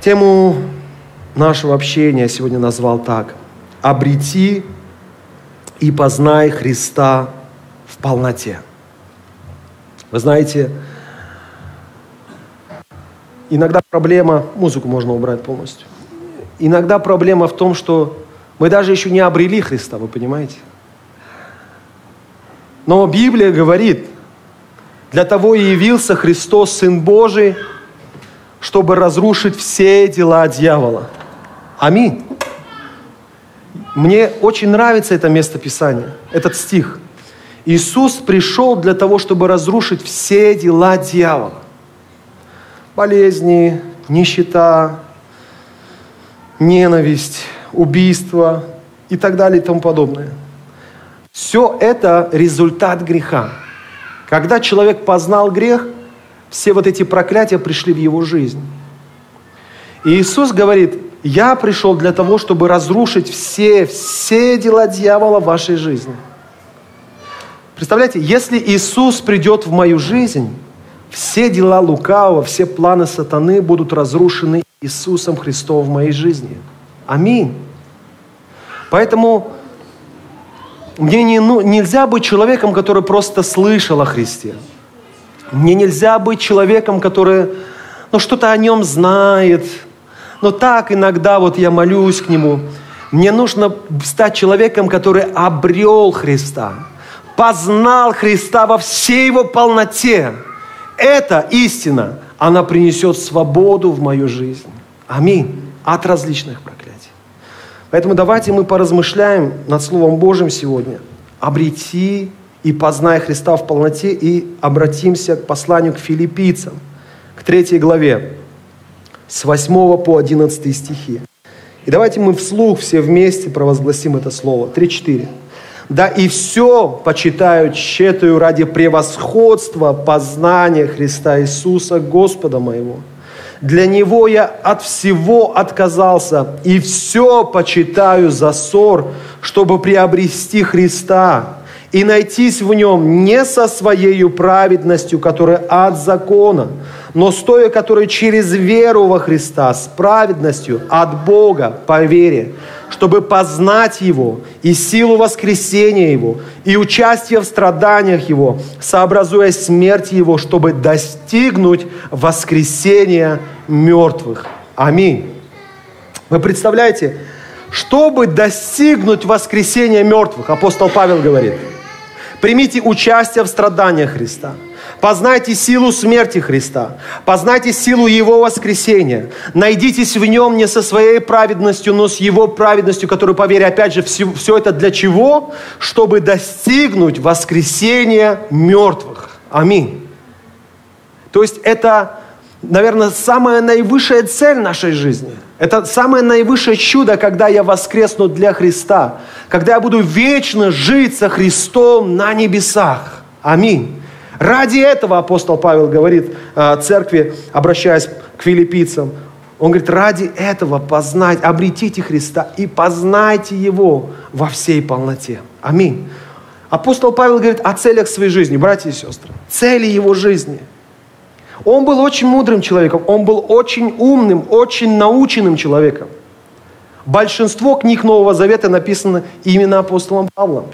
Тему нашего общения сегодня назвал так. «Обрети и познай Христа в полноте». Вы знаете, иногда проблема, музыку можно убрать полностью, иногда проблема в том, что мы даже еще не обрели Христа, вы понимаете? Но Библия говорит, для того и явился Христос, Сын Божий, чтобы разрушить все дела дьявола. Аминь. Мне очень нравится это место Писания, этот стих. Иисус пришел для того, чтобы разрушить все дела дьявола. Болезни, нищета, ненависть, убийство и так далее и тому подобное. Все это результат греха. Когда человек познал грех, все вот эти проклятия пришли в его жизнь. И Иисус говорит, я пришел для того, чтобы разрушить все, все дела дьявола в вашей жизни. Представляете, если Иисус придет в мою жизнь, все дела лукавого, все планы сатаны будут разрушены Иисусом Христом в моей жизни. Аминь. Поэтому мне не, ну, нельзя быть человеком, который просто слышал о Христе. Мне нельзя быть человеком, который ну, что-то о нем знает. Но так иногда вот я молюсь к нему. Мне нужно стать человеком, который обрел Христа, познал Христа во всей его полноте. Эта истина, она принесет свободу в мою жизнь. Аминь. От различных проклятий. Поэтому давайте мы поразмышляем над Словом Божьим сегодня. Обрети и познай Христа в полноте и обратимся к посланию к филиппийцам, к третьей главе, с 8 по 11 стихи. И давайте мы вслух все вместе провозгласим это слово. 3-4. «Да и все почитаю тщетую ради превосходства познания Христа Иисуса, Господа моего, для Него я от всего отказался и все почитаю за ссор, чтобы приобрести Христа и найтись в Нем не со Своей праведностью, которая от закона, но с той, которая через веру во Христа, с праведностью от Бога по вере, чтобы познать Его и силу воскресения Его, и участие в страданиях Его, сообразуя смерть Его, чтобы достигнуть воскресения мертвых. Аминь. Вы представляете, чтобы достигнуть воскресения мертвых, апостол Павел говорит, примите участие в страданиях Христа – Познайте силу смерти Христа. Познайте силу Его воскресения. Найдитесь в Нем не со своей праведностью, но с Его праведностью, которую, поверь, опять же, все, все это для чего? Чтобы достигнуть воскресения мертвых. Аминь. То есть это, наверное, самая наивысшая цель нашей жизни. Это самое наивысшее чудо, когда я воскресну для Христа. Когда я буду вечно жить со Христом на небесах. Аминь. Ради этого апостол Павел говорит э, церкви, обращаясь к филиппийцам, он говорит, ради этого познать, обретите Христа и познайте Его во всей полноте. Аминь. Апостол Павел говорит о целях своей жизни, братья и сестры. Цели его жизни. Он был очень мудрым человеком, он был очень умным, очень наученным человеком. Большинство книг Нового Завета написано именно апостолом Павлом.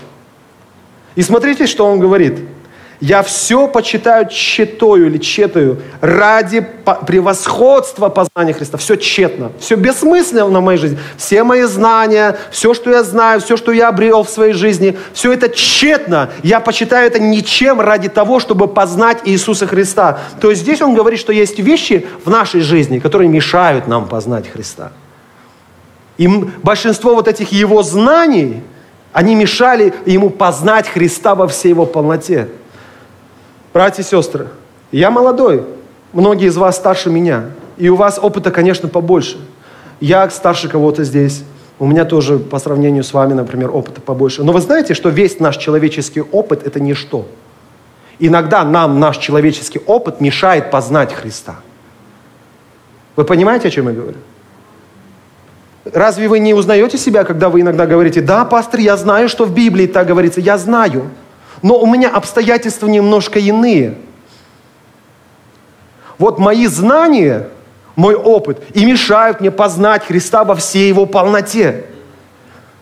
И смотрите, что он говорит – я все почитаю тщетою или тщетою ради превосходства познания Христа. Все тщетно, все бессмысленно в моей жизни. Все мои знания, все, что я знаю, все, что я обрел в своей жизни, все это тщетно. Я почитаю это ничем ради того, чтобы познать Иисуса Христа. То есть здесь он говорит, что есть вещи в нашей жизни, которые мешают нам познать Христа. И большинство вот этих его знаний, они мешали ему познать Христа во всей его полноте. Братья и сестры, я молодой, многие из вас старше меня. и у вас опыта, конечно, побольше. Я старше кого-то здесь. У меня тоже по сравнению с вами, например, опыта побольше. Но вы знаете, что весь наш человеческий опыт – это ничто. Иногда нам наш человеческий опыт мешает познать Христа. Вы понимаете, о чем я говорю? Разве вы не узнаете себя, когда вы иногда говорите, да, пастор, я знаю, что в Библии так говорится, я знаю, но у меня обстоятельства немножко иные. Вот мои знания, мой опыт и мешают мне познать Христа во всей его полноте.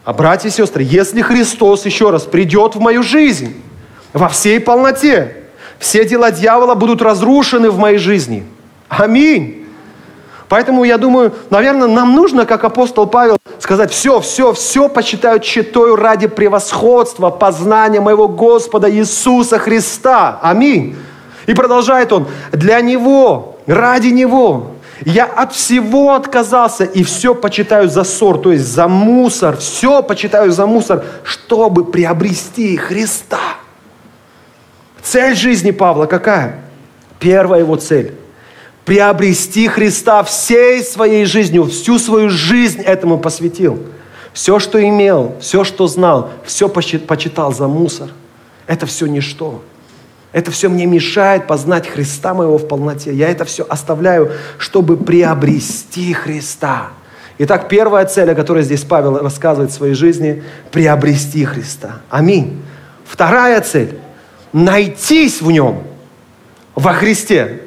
А братья и сестры, если Христос еще раз придет в мою жизнь во всей полноте, все дела дьявола будут разрушены в моей жизни. Аминь. Поэтому я думаю, наверное, нам нужно, как апостол Павел, сказать, все, все, все почитаю читаю ради превосходства, познания моего Господа Иисуса Христа. Аминь. И продолжает он, для Него, ради Него, я от всего отказался и все почитаю за ссор, то есть за мусор, все почитаю за мусор, чтобы приобрести Христа. Цель жизни Павла какая? Первая его цель – приобрести Христа всей своей жизнью, всю свою жизнь этому посвятил. Все, что имел, все, что знал, все почитал за мусор. Это все ничто. Это все мне мешает познать Христа моего в полноте. Я это все оставляю, чтобы приобрести Христа. Итак, первая цель, о которой здесь Павел рассказывает в своей жизни – приобрести Христа. Аминь. Вторая цель – найтись в нем, во Христе.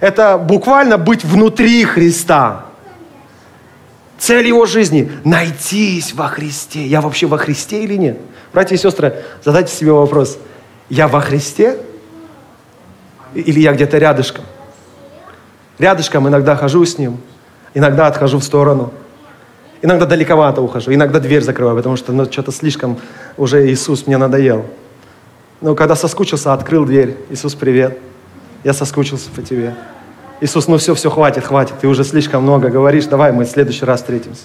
Это буквально быть внутри Христа. Цель его жизни – найтись во Христе. Я вообще во Христе или нет? Братья и сестры, задайте себе вопрос – я во Христе или я где-то рядышком? Рядышком иногда хожу с Ним, иногда отхожу в сторону, иногда далековато ухожу, иногда дверь закрываю, потому что ну, что-то слишком уже Иисус мне надоел. Но когда соскучился, открыл дверь. Иисус, привет. Я соскучился по тебе. Иисус, ну все, все, хватит, хватит. Ты уже слишком много говоришь. Давай мы в следующий раз встретимся.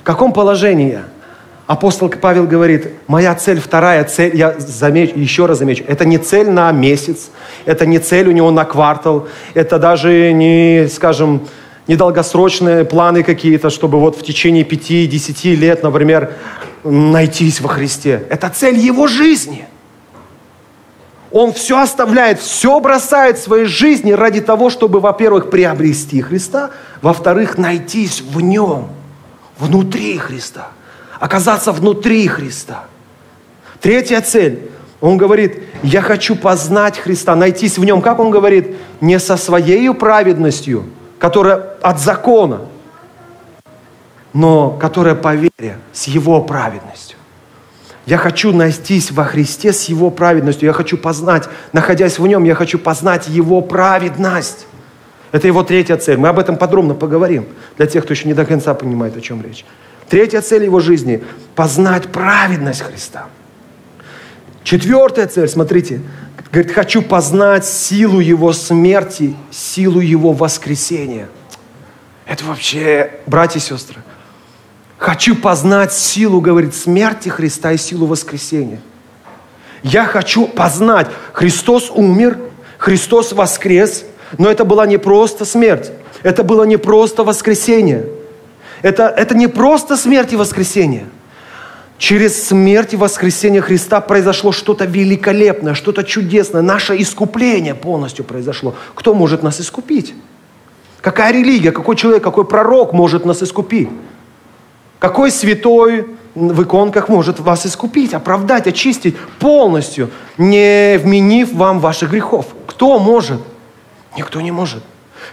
В каком положении? Апостол Павел говорит, моя цель, вторая цель, я замечу, еще раз замечу, это не цель на месяц, это не цель у него на квартал, это даже не, скажем, недолгосрочные планы какие-то, чтобы вот в течение пяти-десяти лет, например, найтись во Христе. Это цель его жизни. Он все оставляет, все бросает в своей жизни ради того, чтобы, во-первых, приобрести Христа, во-вторых, найтись в нем, внутри Христа – оказаться внутри Христа. Третья цель. Он говорит, я хочу познать Христа, найтись в нем. Как он говорит? Не со своей праведностью, которая от закона, но которая по вере, с его праведностью. Я хочу найтись во Христе с Его праведностью. Я хочу познать, находясь в Нем, я хочу познать Его праведность. Это Его третья цель. Мы об этом подробно поговорим для тех, кто еще не до конца понимает, о чем речь. Третья цель его жизни – познать праведность Христа. Четвертая цель, смотрите, говорит, хочу познать силу Его смерти, силу Его воскресения. Это вообще, братья и сестры, хочу познать силу, говорит, смерти Христа и силу воскресения. Я хочу познать, Христос умер, Христос воскрес, но это была не просто смерть, это было не просто воскресение – это, это не просто смерть и воскресение. Через смерть и воскресение Христа произошло что-то великолепное, что-то чудесное. Наше искупление полностью произошло. Кто может нас искупить? Какая религия, какой человек, какой пророк может нас искупить? Какой святой в иконках может вас искупить, оправдать, очистить полностью, не вменив вам ваших грехов? Кто может? Никто не может.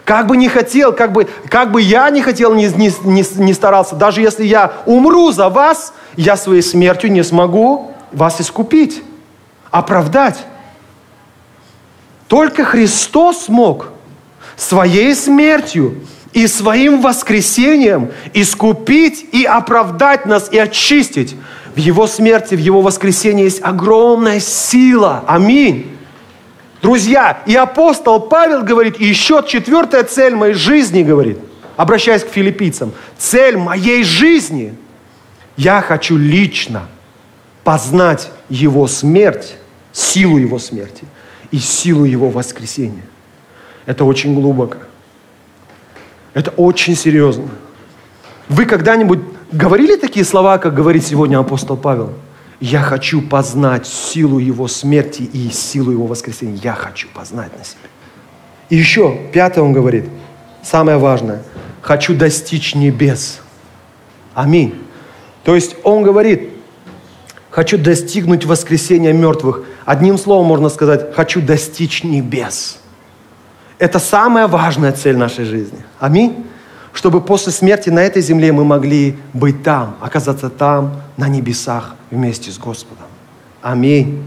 Как бы не хотел, как бы, как бы я не хотел, не, не, не, не старался, даже если я умру за вас, я своей смертью не смогу вас искупить, оправдать. Только Христос смог своей смертью и своим воскресением искупить и оправдать нас и очистить. В Его смерти, в Его воскресении есть огромная сила. Аминь. Друзья, и апостол Павел говорит, и еще четвертая цель моей жизни, говорит, обращаясь к филиппийцам, цель моей жизни, я хочу лично познать его смерть, силу его смерти и силу его воскресения. Это очень глубоко. Это очень серьезно. Вы когда-нибудь говорили такие слова, как говорит сегодня апостол Павел? Я хочу познать силу Его смерти и силу Его воскресения. Я хочу познать на себе. И еще, пятое он говорит, самое важное. Хочу достичь небес. Аминь. То есть он говорит, хочу достигнуть воскресения мертвых. Одним словом можно сказать, хочу достичь небес. Это самая важная цель нашей жизни. Аминь чтобы после смерти на этой земле мы могли быть там, оказаться там, на небесах, вместе с Господом. Аминь.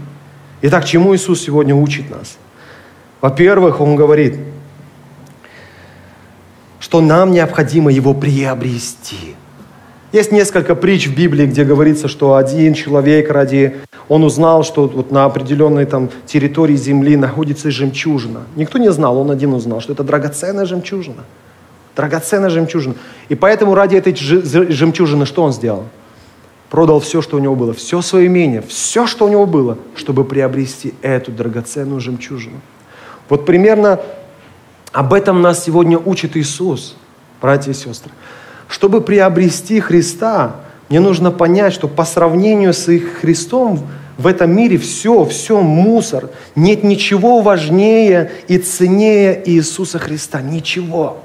Итак, чему Иисус сегодня учит нас? Во-первых, Он говорит, что нам необходимо Его приобрести. Есть несколько притч в Библии, где говорится, что один человек ради... Он узнал, что вот на определенной там территории земли находится жемчужина. Никто не знал, он один узнал, что это драгоценная жемчужина – Драгоценная жемчужина. И поэтому ради этой жемчужины что он сделал? Продал все, что у него было, все свое имение, все, что у него было, чтобы приобрести эту драгоценную жемчужину. Вот примерно об этом нас сегодня учит Иисус, братья и сестры. Чтобы приобрести Христа, мне нужно понять, что по сравнению с их Христом в этом мире все, все мусор. Нет ничего важнее и ценнее Иисуса Христа. Ничего.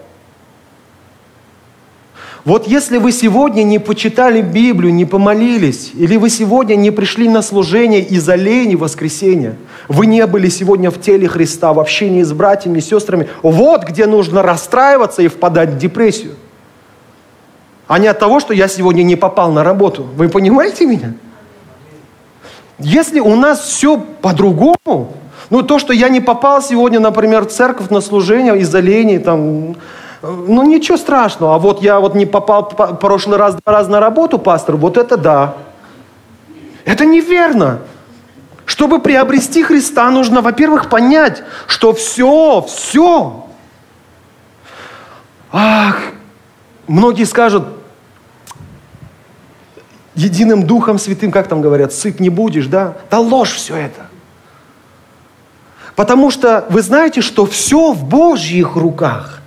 Вот если вы сегодня не почитали Библию, не помолились, или вы сегодня не пришли на служение из-за лени воскресенья, вы не были сегодня в теле Христа, в общении с братьями и сестрами, вот где нужно расстраиваться и впадать в депрессию. А не от того, что я сегодня не попал на работу. Вы понимаете меня? Если у нас все по-другому, ну то, что я не попал сегодня, например, в церковь на служение из-за лени, там, ну ничего страшного. А вот я вот не попал в прошлый раз два раза на работу, пастор, вот это да. Это неверно. Чтобы приобрести Христа, нужно, во-первых, понять, что все, все. Ах, многие скажут, единым Духом Святым, как там говорят, сыт не будешь, да? Да ложь все это. Потому что вы знаете, что все в Божьих руках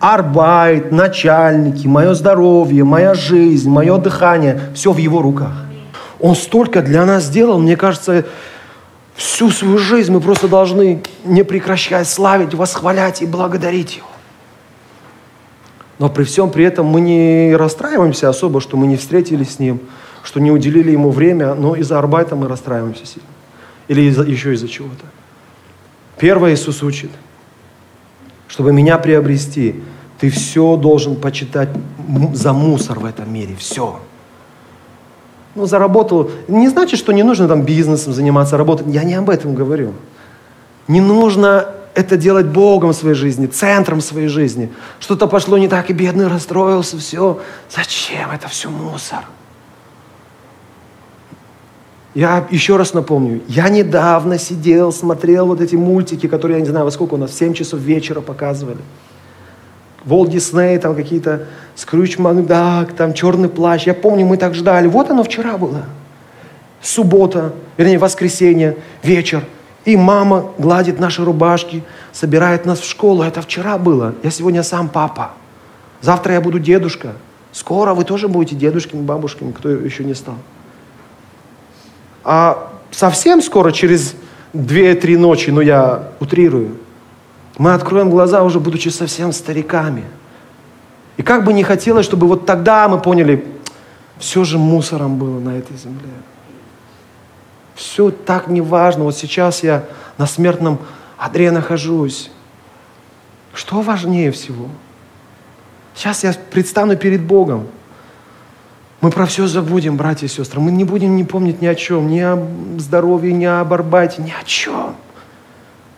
арбайт, начальники, мое здоровье, моя жизнь, мое дыхание, все в его руках. Он столько для нас сделал, мне кажется, всю свою жизнь мы просто должны не прекращать славить, восхвалять и благодарить Его. Но при всем при этом мы не расстраиваемся особо, что мы не встретились с Ним, что не уделили Ему время, но из-за арбайта мы расстраиваемся сильно. Или из еще из-за чего-то. Первое Иисус учит, чтобы меня приобрести, ты все должен почитать за мусор в этом мире. Все. Ну, заработал. Не значит, что не нужно там бизнесом заниматься, работать. Я не об этом говорю. Не нужно это делать Богом в своей жизни, центром своей жизни. Что-то пошло не так, и бедный расстроился, все. Зачем? Это все мусор. Я еще раз напомню, я недавно сидел, смотрел вот эти мультики, которые, я не знаю, во сколько у нас, в 7 часов вечера показывали. Волт Дисней, там какие-то Скрюч Макдак, там Черный плащ. Я помню, мы так ждали. Вот оно вчера было. Суббота, вернее, воскресенье, вечер. И мама гладит наши рубашки, собирает нас в школу. Это вчера было. Я сегодня сам папа. Завтра я буду дедушка. Скоро вы тоже будете дедушками, бабушками, кто еще не стал. А совсем скоро, через две-три ночи, ну я утрирую, мы откроем глаза, уже будучи совсем стариками. И как бы не хотелось, чтобы вот тогда мы поняли, все же мусором было на этой земле. Все так неважно. Вот сейчас я на смертном одре нахожусь. Что важнее всего? Сейчас я предстану перед Богом. Мы про все забудем, братья и сестры. Мы не будем не помнить ни о чем, ни о здоровье, ни об арбайте, ни о чем.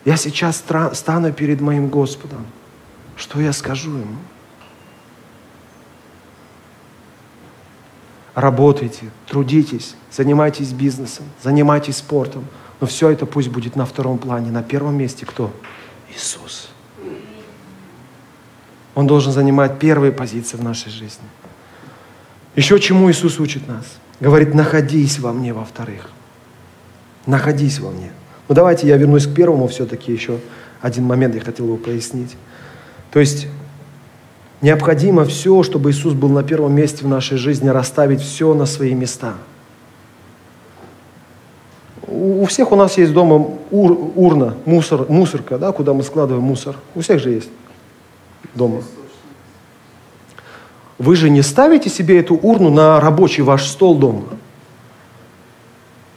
Я сейчас стану перед моим Господом. Что я скажу ему? Работайте, трудитесь, занимайтесь бизнесом, занимайтесь спортом. Но все это пусть будет на втором плане. На первом месте кто? Иисус. Он должен занимать первые позиции в нашей жизни. Еще чему Иисус учит нас? Говорит, находись во мне, во-вторых. Находись во мне. Ну давайте я вернусь к первому все-таки еще один момент я хотел бы пояснить. То есть Необходимо все, чтобы Иисус был на первом месте в нашей жизни, расставить все на свои места. У всех у нас есть дома ур, урна, мусор, мусорка, да, куда мы складываем мусор. У всех же есть дома. Вы же не ставите себе эту урну на рабочий ваш стол дома.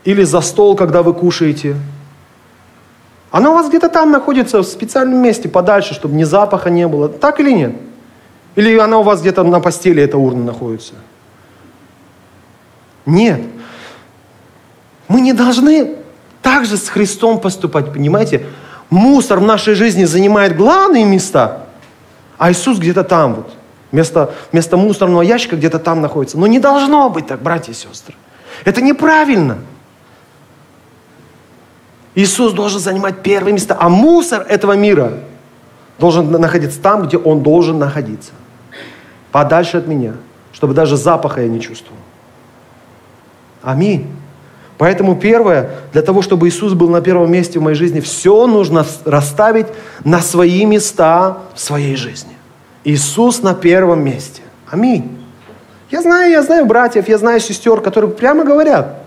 Или за стол, когда вы кушаете. Она у вас где-то там находится, в специальном месте, подальше, чтобы ни запаха не было. Так или нет? Или она у вас где-то на постели, эта урна находится? Нет. Мы не должны так же с Христом поступать, понимаете? Мусор в нашей жизни занимает главные места, а Иисус где-то там вот. Вместо, вместо мусорного ящика где-то там находится. Но не должно быть так, братья и сестры. Это неправильно. Иисус должен занимать первые места, а мусор этого мира должен находиться там, где он должен находиться. Подальше от меня, чтобы даже запаха я не чувствовал. Аминь. Поэтому первое, для того, чтобы Иисус был на первом месте в моей жизни, все нужно расставить на свои места в своей жизни. Иисус на первом месте. Аминь. Я знаю, я знаю братьев, я знаю сестер, которые прямо говорят,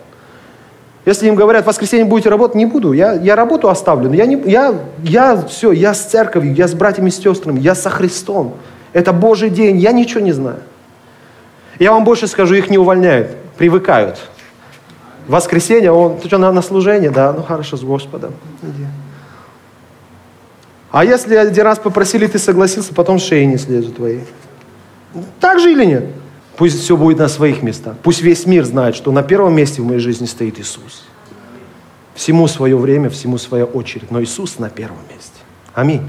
если им говорят, в воскресенье будете работать, не буду. Я, я работу оставлю. Я, не, я, я все, я с церковью, я с братьями и сестрами, я со Христом. Это Божий день, я ничего не знаю. Я вам больше скажу, их не увольняют, привыкают. В воскресенье, он, ты что, на, на служение? Да, ну хорошо, с Господом. Иди. А если один раз попросили, ты согласился, потом шеи не слезут твои. Так же или нет? Пусть все будет на своих местах. Пусть весь мир знает, что на первом месте в моей жизни стоит Иисус. Всему свое время, всему своя очередь. Но Иисус на первом месте. Аминь.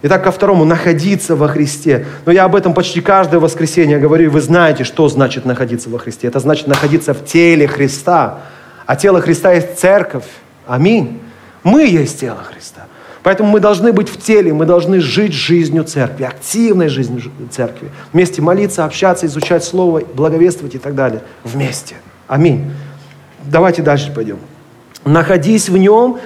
Итак, ко второму, находиться во Христе. Но я об этом почти каждое воскресенье говорю, и вы знаете, что значит находиться во Христе. Это значит находиться в теле Христа. А тело Христа есть церковь. Аминь. Мы есть тело Христа. Поэтому мы должны быть в теле, мы должны жить жизнью церкви, активной жизнью церкви. Вместе молиться, общаться, изучать Слово, благовествовать и так далее. Вместе. Аминь. Давайте дальше пойдем. Находись в нем,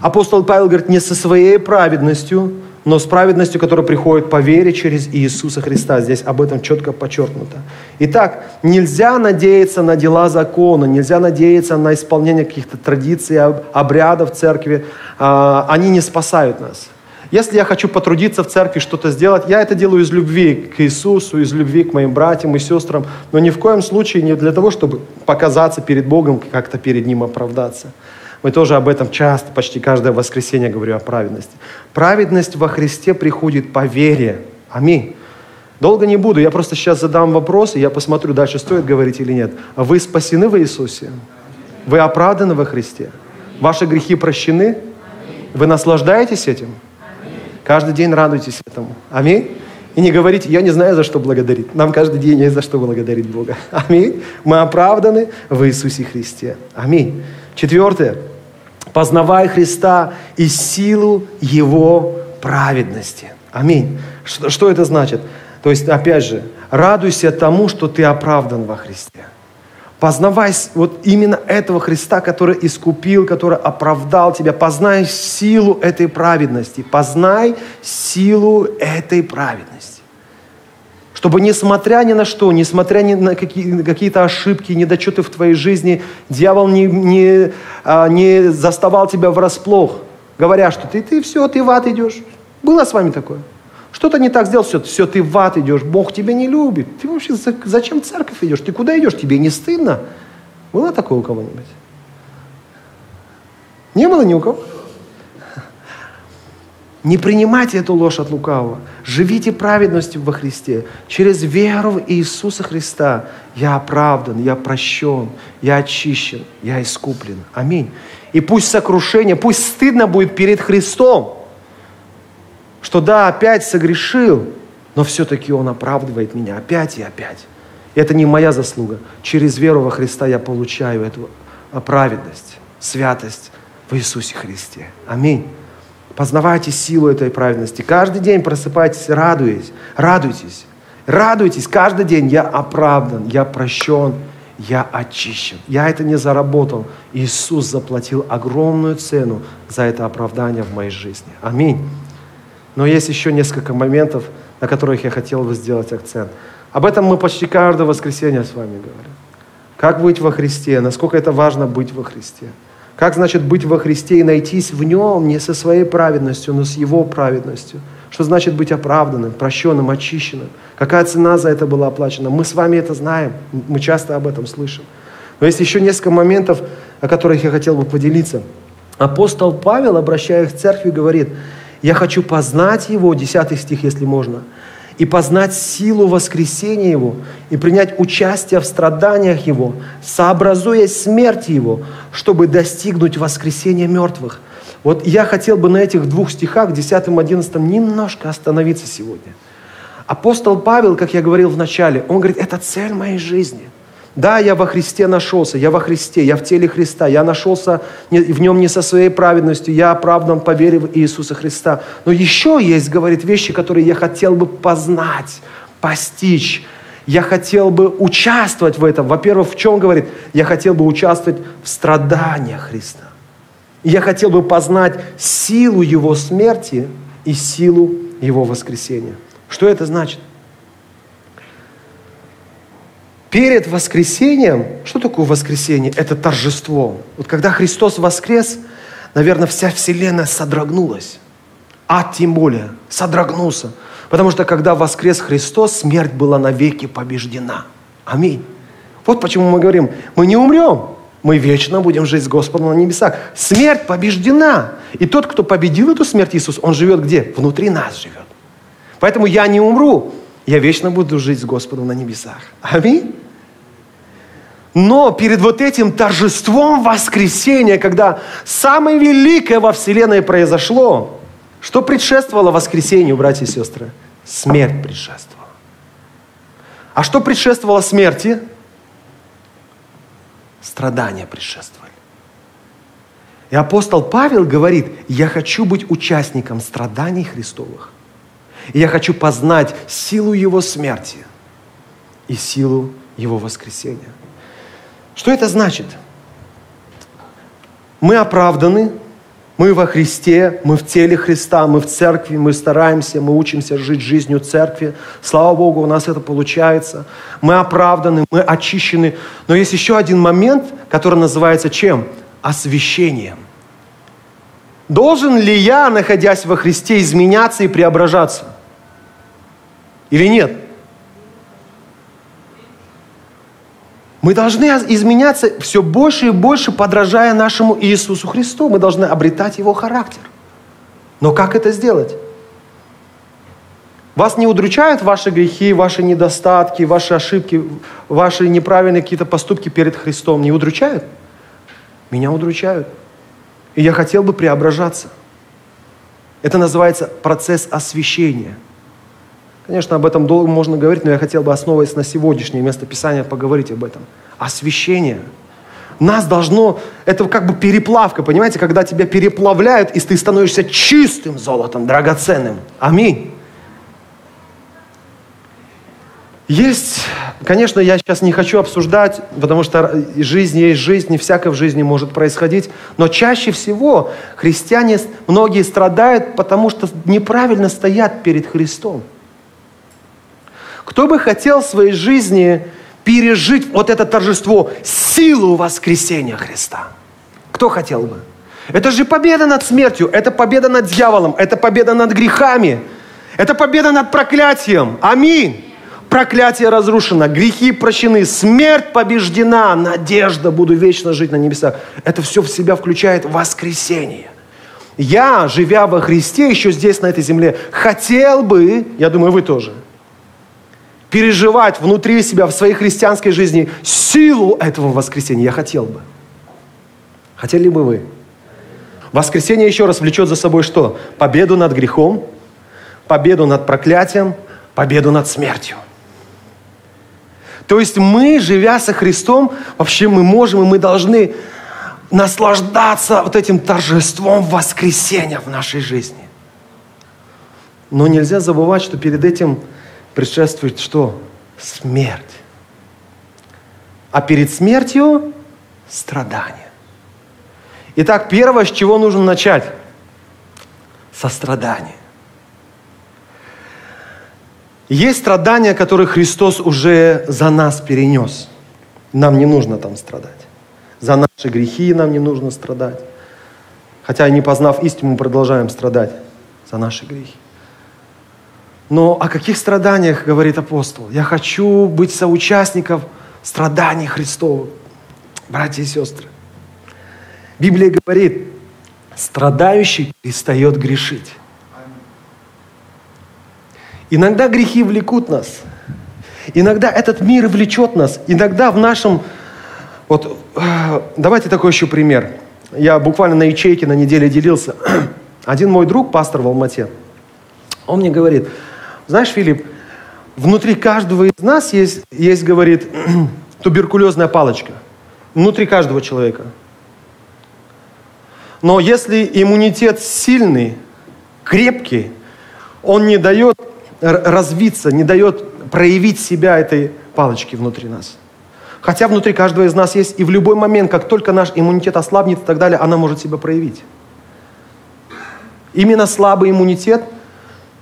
апостол Павел говорит, не со своей праведностью, но с праведностью, которая приходит по вере через Иисуса Христа. Здесь об этом четко подчеркнуто. Итак, нельзя надеяться на дела закона, нельзя надеяться на исполнение каких-то традиций, обрядов церкви. А, они не спасают нас. Если я хочу потрудиться в церкви, что-то сделать, я это делаю из любви к Иисусу, из любви к моим братьям и сестрам, но ни в коем случае не для того, чтобы показаться перед Богом, как-то перед Ним оправдаться. Мы тоже об этом часто, почти каждое воскресенье говорю о праведности. Праведность во Христе приходит по вере. Аминь. Долго не буду, я просто сейчас задам вопрос, и я посмотрю, дальше стоит говорить или нет. Вы спасены в Иисусе? Вы оправданы во Христе? Ваши грехи прощены? Вы наслаждаетесь этим? Каждый день радуйтесь этому. Аминь. И не говорите, я не знаю, за что благодарить. Нам каждый день есть за что благодарить Бога. Аминь. Мы оправданы в Иисусе Христе. Аминь. Четвертое познавай Христа и силу Его праведности. Аминь. Что, что это значит? То есть, опять же, радуйся тому, что ты оправдан во Христе. Познавай вот именно этого Христа, который искупил, который оправдал тебя. Познай силу этой праведности. Познай силу этой праведности. Чтобы несмотря ни на что, несмотря ни на какие, какие-то ошибки, недочеты в твоей жизни, дьявол не, не, а, не заставал тебя врасплох, говоря, что ты, ты все, ты в ад идешь. Было с вами такое? Что-то не так сделал, все, все, ты в ад идешь, Бог тебя не любит. Ты вообще зачем в церковь идешь? Ты куда идешь? Тебе не стыдно? Было такое у кого-нибудь? Не было ни у кого? Не принимайте эту ложь от лукавого. Живите праведностью во Христе. Через веру в Иисуса Христа я оправдан, я прощен, я очищен, я искуплен. Аминь. И пусть сокрушение, пусть стыдно будет перед Христом, что да, опять согрешил, но все-таки Он оправдывает меня опять и опять. Это не моя заслуга. Через веру во Христа я получаю эту праведность, святость в Иисусе Христе. Аминь. Познавайте силу этой праведности. Каждый день просыпайтесь, радуясь, радуйтесь. Радуйтесь, каждый день я оправдан, я прощен, я очищен. Я это не заработал. Иисус заплатил огромную цену за это оправдание в моей жизни. Аминь. Но есть еще несколько моментов, на которых я хотел бы сделать акцент. Об этом мы почти каждое воскресенье с вами говорим. Как быть во Христе, насколько это важно быть во Христе. Как значит быть во Христе и найтись в Нем не со своей праведностью, но с Его праведностью. Что значит быть оправданным, прощенным, очищенным. Какая цена за это была оплачена. Мы с вами это знаем, мы часто об этом слышим. Но есть еще несколько моментов, о которых я хотел бы поделиться. Апостол Павел, обращаясь к церкви, говорит, я хочу познать Его, 10 стих, если можно, и познать силу воскресения Его, и принять участие в страданиях Его, сообразуясь смерти Его, чтобы достигнуть воскресения мертвых. Вот я хотел бы на этих двух стихах, 10-11, немножко остановиться сегодня. Апостол Павел, как я говорил в начале, он говорит, это цель моей жизни – да, я во Христе нашелся, я во Христе, я в теле Христа, я нашелся в нем не со своей праведностью, я оправдан по вере в Иисуса Христа. Но еще есть, говорит, вещи, которые я хотел бы познать, постичь. Я хотел бы участвовать в этом. Во-первых, в чем, говорит, я хотел бы участвовать в страданиях Христа. Я хотел бы познать силу Его смерти и силу Его воскресения. Что это значит? Перед воскресением, что такое воскресение? Это торжество. Вот когда Христос воскрес, наверное, вся вселенная содрогнулась. Ад тем более содрогнулся. Потому что когда воскрес Христос, смерть была навеки побеждена. Аминь. Вот почему мы говорим, мы не умрем, мы вечно будем жить с Господом на небесах. Смерть побеждена. И тот, кто победил эту смерть, Иисус, он живет где? Внутри нас живет. Поэтому я не умру, я вечно буду жить с Господом на небесах. Аминь. Но перед вот этим торжеством воскресения, когда самое великое во Вселенной произошло, что предшествовало воскресению, братья и сестры? Смерть предшествовала. А что предшествовало смерти? Страдания предшествовали. И апостол Павел говорит, я хочу быть участником страданий Христовых. И я хочу познать силу Его смерти и силу Его воскресения. Что это значит? Мы оправданы, мы во Христе, мы в теле Христа, мы в церкви, мы стараемся, мы учимся жить жизнью церкви. Слава Богу, у нас это получается. Мы оправданы, мы очищены. Но есть еще один момент, который называется чем? Освящением. Должен ли я, находясь во Христе, изменяться и преображаться? Или нет? Мы должны изменяться все больше и больше, подражая нашему Иисусу Христу. Мы должны обретать Его характер. Но как это сделать? Вас не удручают ваши грехи, ваши недостатки, ваши ошибки, ваши неправильные какие-то поступки перед Христом? Не удручают? Меня удручают. И я хотел бы преображаться. Это называется процесс освящения – Конечно, об этом долго можно говорить, но я хотел бы, основываясь на сегодняшнее место Писания, поговорить об этом. Освящение. Нас должно, это как бы переплавка, понимаете, когда тебя переплавляют, и ты становишься чистым золотом, драгоценным. Аминь. Есть, конечно, я сейчас не хочу обсуждать, потому что жизнь есть жизнь, не всякое в жизни может происходить, но чаще всего христиане, многие страдают, потому что неправильно стоят перед Христом. Кто бы хотел в своей жизни пережить вот это торжество, силу воскресения Христа? Кто хотел бы? Это же победа над смертью, это победа над дьяволом, это победа над грехами, это победа над проклятием. Аминь. Проклятие разрушено, грехи прощены, смерть побеждена, надежда, буду вечно жить на небесах. Это все в себя включает воскресение. Я, живя во Христе, еще здесь, на этой земле, хотел бы, я думаю, вы тоже – переживать внутри себя, в своей христианской жизни силу этого воскресения. Я хотел бы. Хотели бы вы? Воскресение еще раз влечет за собой что? Победу над грехом, победу над проклятием, победу над смертью. То есть мы, живя со Христом, вообще мы можем и мы должны наслаждаться вот этим торжеством воскресения в нашей жизни. Но нельзя забывать, что перед этим предшествует что? Смерть. А перед смертью страдание. Итак, первое, с чего нужно начать? Со страдания. Есть страдания, которые Христос уже за нас перенес. Нам не нужно там страдать. За наши грехи нам не нужно страдать. Хотя, не познав истину, мы продолжаем страдать за наши грехи. Но о каких страданиях говорит апостол? Я хочу быть соучастником страданий Христовых. Братья и сестры, Библия говорит, страдающий перестает грешить. Иногда грехи влекут нас. Иногда этот мир влечет нас. Иногда в нашем... Вот э, давайте такой еще пример. Я буквально на ячейке на неделе делился. Один мой друг, пастор в Алмате, он мне говорит, знаешь, Филипп, внутри каждого из нас есть, есть говорит, туберкулезная палочка. Внутри каждого человека. Но если иммунитет сильный, крепкий, он не дает развиться, не дает проявить себя этой палочки внутри нас. Хотя внутри каждого из нас есть, и в любой момент, как только наш иммунитет ослабнет и так далее, она может себя проявить. Именно слабый иммунитет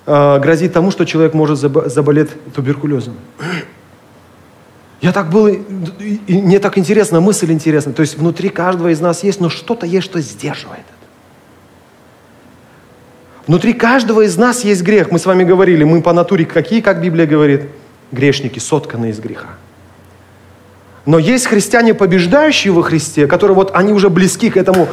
грозит тому, что человек может заболеть туберкулезом. Я так был, и мне так интересно, мысль интересна. То есть внутри каждого из нас есть, но что-то есть, что сдерживает это. Внутри каждого из нас есть грех. Мы с вами говорили, мы по натуре какие, как Библия говорит? Грешники, сотканные из греха. Но есть христиане, побеждающие во Христе, которые вот они уже близки к этому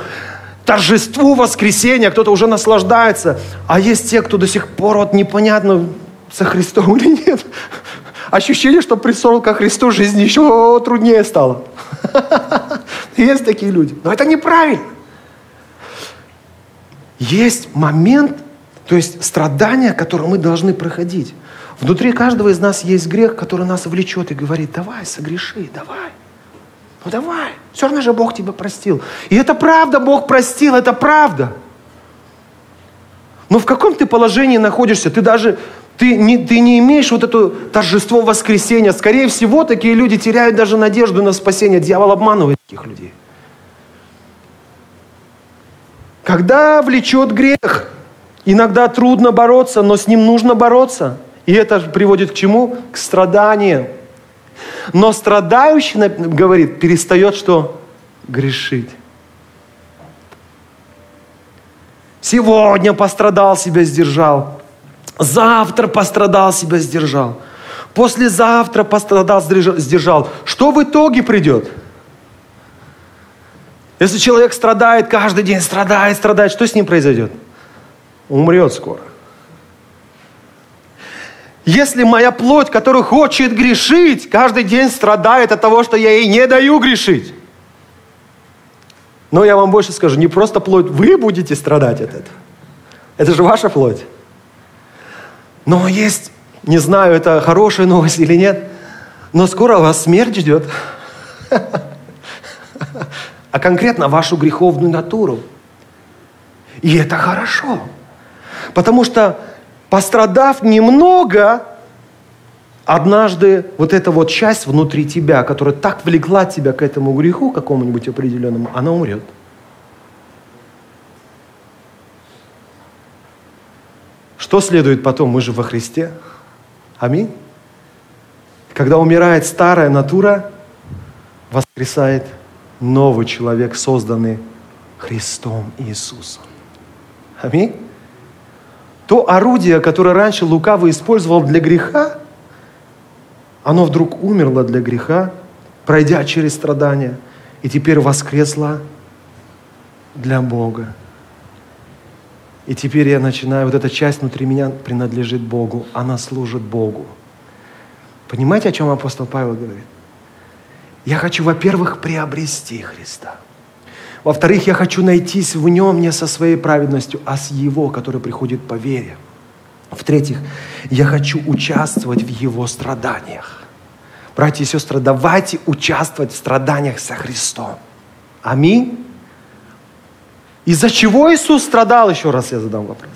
торжеству воскресения, кто-то уже наслаждается. А есть те, кто до сих пор вот непонятно, со Христом или нет. Ощущение, что пришел ко Христу, жизнь еще труднее стала. Есть такие люди. Но это неправильно. Есть момент, то есть страдания, которые мы должны проходить. Внутри каждого из нас есть грех, который нас влечет и говорит, давай, согреши, давай. Ну давай, все равно же Бог тебя простил. И это правда, Бог простил, это правда. Но в каком ты положении находишься? Ты даже, ты не, ты не имеешь вот это торжество воскресения. Скорее всего, такие люди теряют даже надежду на спасение. Дьявол обманывает таких людей. Когда влечет грех, иногда трудно бороться, но с ним нужно бороться. И это приводит к чему? К страданиям. Но страдающий, говорит, перестает что? Грешить. Сегодня пострадал, себя сдержал. Завтра пострадал, себя сдержал. Послезавтра пострадал, сдержал. Что в итоге придет? Если человек страдает, каждый день страдает, страдает, что с ним произойдет? Умрет скоро. Если моя плоть, которая хочет грешить, каждый день страдает от того, что я ей не даю грешить. Но я вам больше скажу, не просто плоть, вы будете страдать от этого. Это же ваша плоть. Но есть, не знаю, это хорошая новость или нет, но скоро вас смерть ждет. А конкретно вашу греховную натуру. И это хорошо. Потому что пострадав немного, однажды вот эта вот часть внутри тебя, которая так влекла тебя к этому греху какому-нибудь определенному, она умрет. Что следует потом? Мы же во Христе. Аминь. Когда умирает старая натура, воскресает новый человек, созданный Христом Иисусом. Аминь то орудие, которое раньше лукаво использовал для греха, оно вдруг умерло для греха, пройдя через страдания, и теперь воскресло для Бога. И теперь я начинаю, вот эта часть внутри меня принадлежит Богу, она служит Богу. Понимаете, о чем апостол Павел говорит? Я хочу, во-первых, приобрести Христа – во-вторых, я хочу найтись в нем не со своей праведностью, а с его, который приходит по вере. В-третьих, я хочу участвовать в его страданиях. Братья и сестры, давайте участвовать в страданиях со Христом. Аминь. Из-за чего Иисус страдал, еще раз я задам вопрос.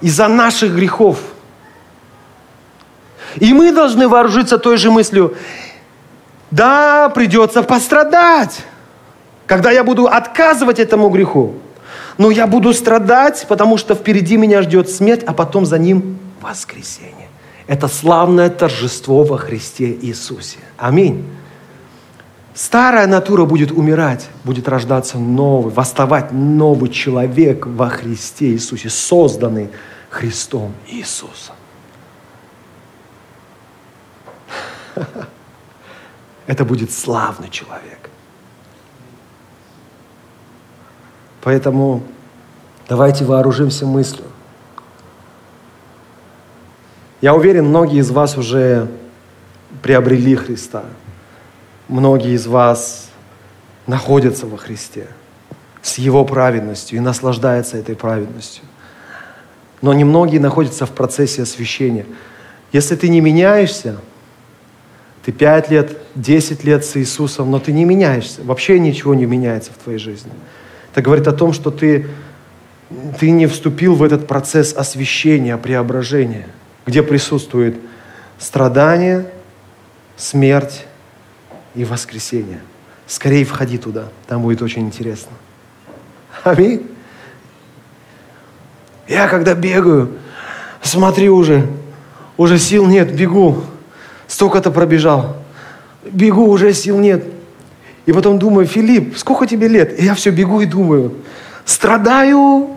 Из-за наших грехов. И мы должны вооружиться той же мыслью, да, придется пострадать когда я буду отказывать этому греху. Но я буду страдать, потому что впереди меня ждет смерть, а потом за ним воскресение. Это славное торжество во Христе Иисусе. Аминь. Старая натура будет умирать, будет рождаться новый, восставать новый человек во Христе Иисусе, созданный Христом Иисусом. Это будет славный человек. Поэтому давайте вооружимся мыслью. Я уверен, многие из вас уже приобрели Христа. Многие из вас находятся во Христе с Его праведностью и наслаждаются этой праведностью. Но немногие находятся в процессе освящения. Если ты не меняешься, ты пять лет, десять лет с Иисусом, но ты не меняешься, вообще ничего не меняется в твоей жизни – это говорит о том, что ты, ты не вступил в этот процесс освящения, преображения, где присутствует страдание, смерть и воскресение. Скорее входи туда, там будет очень интересно. Аминь. Я когда бегаю, смотри уже, уже сил нет, бегу. Столько-то пробежал. Бегу, уже сил нет. И потом думаю, Филипп, сколько тебе лет? И я все бегу и думаю, страдаю.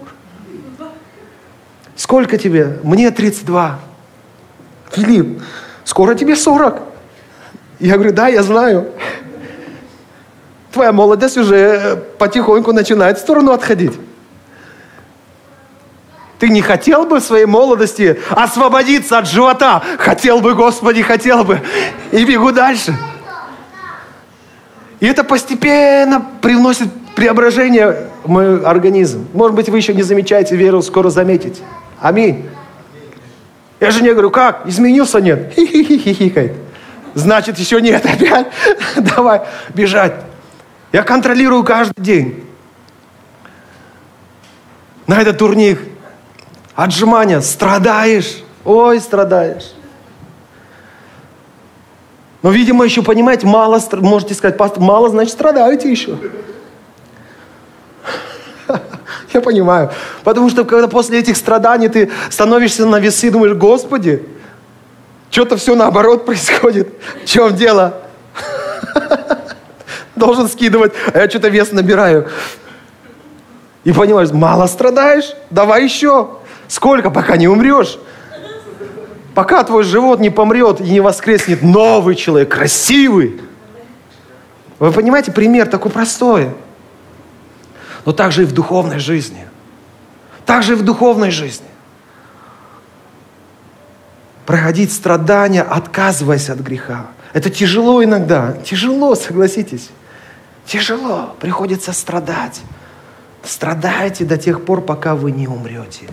Сколько тебе? Мне 32. Филипп, скоро тебе 40. Я говорю, да, я знаю. Твоя молодость уже потихоньку начинает в сторону отходить. Ты не хотел бы в своей молодости освободиться от живота? Хотел бы, Господи, хотел бы. И бегу дальше. И это постепенно привносит преображение в мой организм. Может быть, вы еще не замечаете веру, скоро заметите. Аминь. Я же не говорю, как? Изменился? Нет. Хи-хи-хи-хикает. Значит, еще нет. Опять? Давай бежать. Я контролирую каждый день. На этот турник. Отжимания. Страдаешь. Ой, страдаешь. Но, видимо, еще, понимаете, мало, можете сказать, пастор, мало, значит, страдаете еще. Я понимаю. Потому что, когда после этих страданий ты становишься на весы и думаешь, Господи, что-то все наоборот происходит. В чем дело? Должен скидывать, а я что-то вес набираю. И понимаешь, мало страдаешь? Давай еще. Сколько, пока не умрешь? Пока твой живот не помрет и не воскреснет новый человек, красивый. Вы понимаете, пример такой простой. Но также и в духовной жизни. Также и в духовной жизни. Проходить страдания, отказываясь от греха. Это тяжело иногда. Тяжело, согласитесь. Тяжело. Приходится страдать. Страдайте до тех пор, пока вы не умрете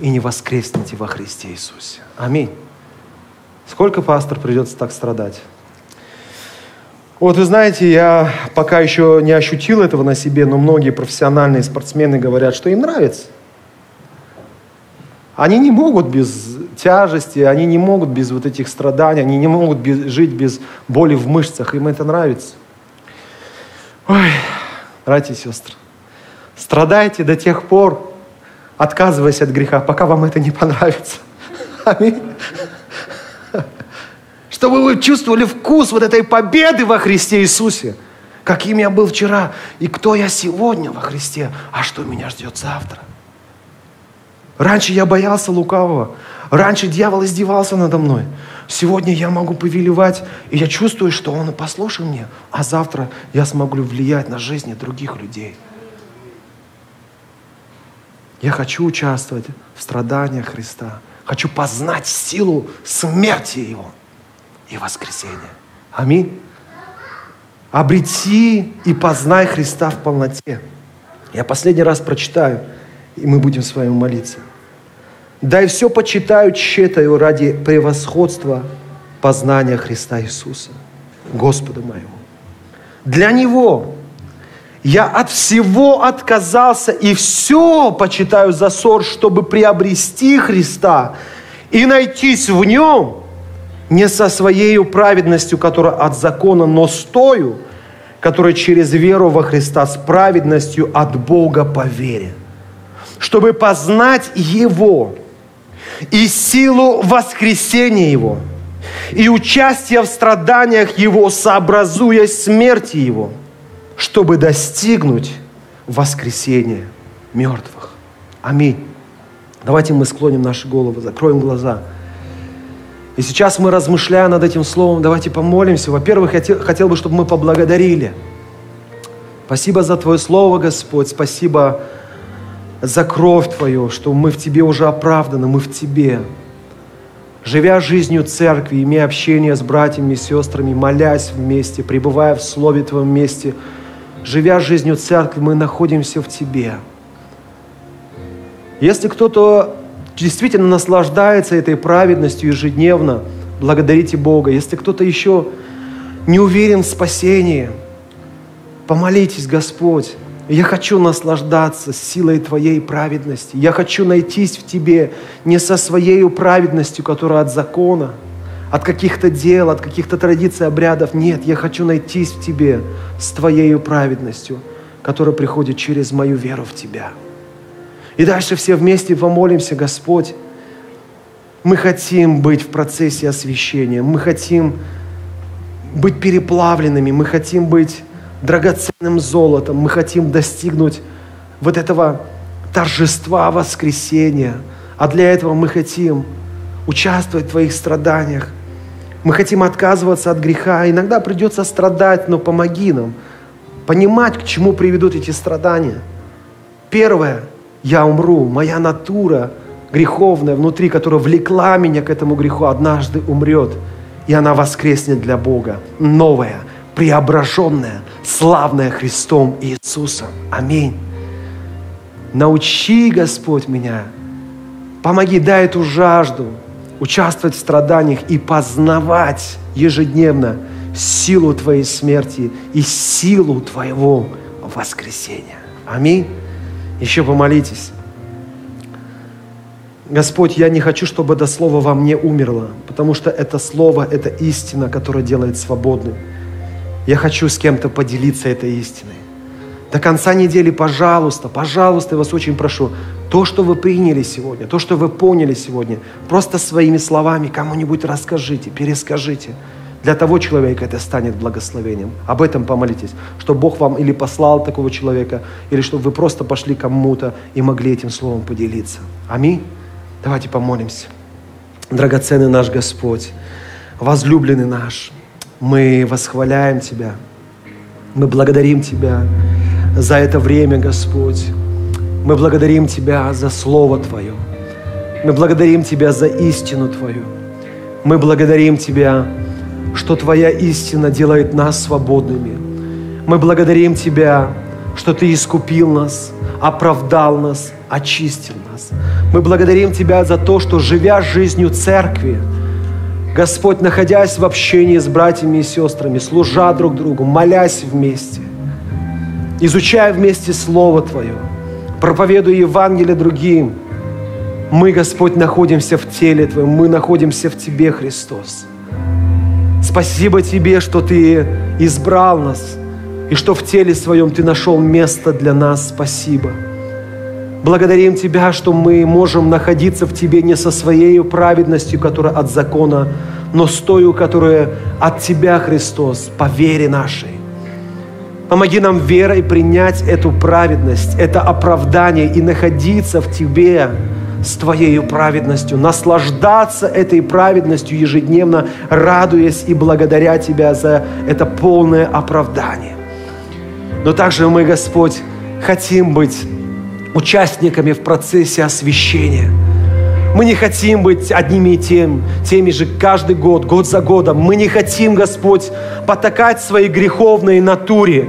и не воскреснете во Христе Иисусе. Аминь. Сколько пастор придется так страдать? Вот вы знаете, я пока еще не ощутил этого на себе, но многие профессиональные спортсмены говорят, что им нравится. Они не могут без тяжести, они не могут без вот этих страданий, они не могут без, жить без боли в мышцах, им это нравится. Ой, братья и сестры, страдайте до тех пор, отказываясь от греха, пока вам это не понравится. Аминь. Чтобы вы чувствовали вкус вот этой победы во Христе Иисусе. Каким я был вчера и кто я сегодня во Христе, а что меня ждет завтра. Раньше я боялся лукавого. Раньше дьявол издевался надо мной. Сегодня я могу повелевать, и я чувствую, что он послушал мне. А завтра я смогу влиять на жизни других людей. Я хочу участвовать в страданиях Христа. Хочу познать силу смерти Его и воскресения. Аминь. Обрети и познай Христа в полноте. Я последний раз прочитаю, и мы будем с вами молиться. Да и все почитаю тщетою ради превосходства познания Христа Иисуса, Господа моего. Для Него я от всего отказался и все почитаю за ссор, чтобы приобрести Христа и найтись в нем не со своей праведностью, которая от закона, но с тою, которая через веру во Христа с праведностью от Бога по вере, чтобы познать Его, и силу воскресения Его, и участие в страданиях Его, сообразуя смерти Его, чтобы достигнуть воскресения мертвых. Аминь. Давайте мы склоним наши головы, закроем глаза. И сейчас мы, размышляя над этим словом, давайте помолимся. Во-первых, я хотел бы, чтобы мы поблагодарили. Спасибо за Твое Слово, Господь. Спасибо за кровь Твою, что мы в Тебе уже оправданы, мы в Тебе. Живя жизнью церкви, имея общение с братьями и сестрами, молясь вместе, пребывая в Слове Твоем месте, живя жизнью церкви, мы находимся в Тебе. Если кто-то действительно наслаждается этой праведностью ежедневно, благодарите Бога. Если кто-то еще не уверен в спасении, помолитесь, Господь. Я хочу наслаждаться силой Твоей праведности. Я хочу найтись в Тебе не со своей праведностью, которая от закона, от каких-то дел, от каких-то традиций, обрядов. Нет, я хочу найтись в Тебе с Твоей праведностью, которая приходит через мою веру в Тебя. И дальше все вместе помолимся, Господь. Мы хотим быть в процессе освящения, мы хотим быть переплавленными, мы хотим быть драгоценным золотом, мы хотим достигнуть вот этого торжества воскресения. А для этого мы хотим участвовать в Твоих страданиях. Мы хотим отказываться от греха. Иногда придется страдать, но помоги нам понимать, к чему приведут эти страдания. Первое – я умру, моя натура греховная внутри, которая влекла меня к этому греху, однажды умрет, и она воскреснет для Бога. Новая, преображенная, славная Христом Иисусом. Аминь. Научи, Господь, меня. Помоги, дай эту жажду участвовать в страданиях и познавать ежедневно силу Твоей смерти и силу Твоего воскресения. Аминь. Еще помолитесь. Господь, я не хочу, чтобы это слово во мне умерло, потому что это слово – это истина, которая делает свободным. Я хочу с кем-то поделиться этой истиной. До конца недели, пожалуйста, пожалуйста, я вас очень прошу, то, что вы приняли сегодня, то, что вы поняли сегодня, просто своими словами кому-нибудь расскажите, перескажите – для того человека это станет благословением. Об этом помолитесь, чтобы Бог вам или послал такого человека, или чтобы вы просто пошли кому-то и могли этим словом поделиться. Аминь. Давайте помолимся. Драгоценный наш Господь, возлюбленный наш, мы восхваляем Тебя, мы благодарим Тебя за это время, Господь. Мы благодарим Тебя за Слово Твое. Мы благодарим Тебя за истину Твою. Мы благодарим Тебя что Твоя истина делает нас свободными. Мы благодарим Тебя, что Ты искупил нас, оправдал нас, очистил нас. Мы благодарим Тебя за то, что, живя жизнью церкви, Господь, находясь в общении с братьями и сестрами, служа друг другу, молясь вместе, изучая вместе Слово Твое, проповедуя Евангелие другим, мы, Господь, находимся в теле Твоем, мы находимся в Тебе, Христос. Спасибо Тебе, что Ты избрал нас, и что в теле Своем Ты нашел место для нас. Спасибо. Благодарим Тебя, что мы можем находиться в Тебе не со своей праведностью, которая от закона, но с той, которая от Тебя, Христос, по вере нашей. Помоги нам верой принять эту праведность, это оправдание и находиться в Тебе, с Твоей праведностью, наслаждаться этой праведностью ежедневно, радуясь и благодаря Тебя за это полное оправдание. Но также мы, Господь, хотим быть участниками в процессе освящения. Мы не хотим быть одними и тем, теми же каждый год, год за годом. Мы не хотим, Господь, потакать своей греховной натуре,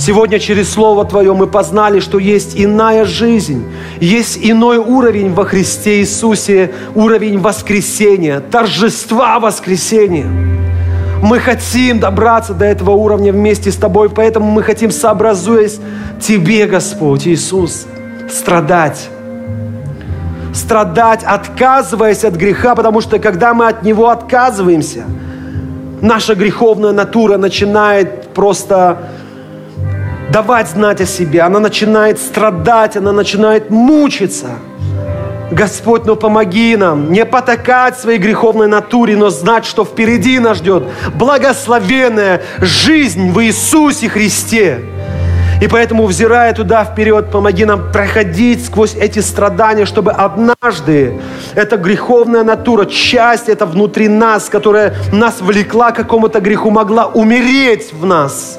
Сегодня через Слово Твое мы познали, что есть иная жизнь, есть иной уровень во Христе Иисусе, уровень воскресения, торжества воскресения. Мы хотим добраться до этого уровня вместе с Тобой, поэтому мы хотим, сообразуясь Тебе, Господь Иисус, страдать. Страдать, отказываясь от греха, потому что когда мы от него отказываемся, наша греховная натура начинает просто давать знать о себе, она начинает страдать, она начинает мучиться. Господь, ну помоги нам не потакать своей греховной натуре, но знать, что впереди нас ждет благословенная жизнь в Иисусе Христе. И поэтому, взирая туда вперед, помоги нам проходить сквозь эти страдания, чтобы однажды эта греховная натура, часть это внутри нас, которая нас влекла к какому-то греху, могла умереть в нас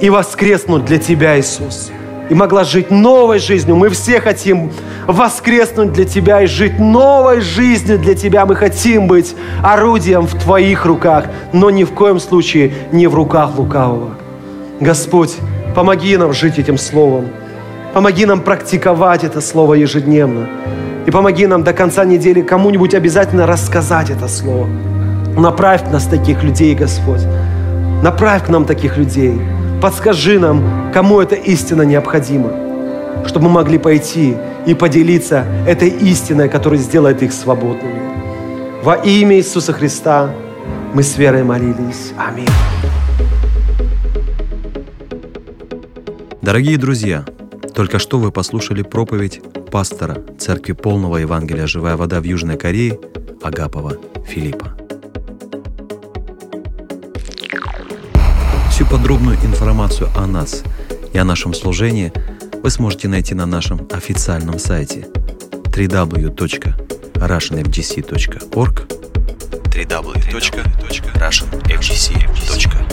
и воскреснуть для Тебя, Иисус. И могла жить новой жизнью. Мы все хотим воскреснуть для Тебя и жить новой жизнью для Тебя. Мы хотим быть орудием в Твоих руках, но ни в коем случае не в руках лукавого. Господь, Помоги нам жить этим Словом. Помоги нам практиковать это Слово ежедневно. И помоги нам до конца недели кому-нибудь обязательно рассказать это Слово. Направь нас таких людей, Господь. Направь к нам таких людей. Подскажи нам, кому эта истина необходима, чтобы мы могли пойти и поделиться этой истиной, которая сделает их свободными. Во имя Иисуса Христа мы с верой молились. Аминь. Дорогие друзья, только что вы послушали проповедь пастора Церкви Полного Евангелия «Живая вода» в Южной Корее Агапова Филиппа. Всю подробную информацию о нас и о нашем служении вы сможете найти на нашем официальном сайте www.russianfgc.org www.russianfgc.org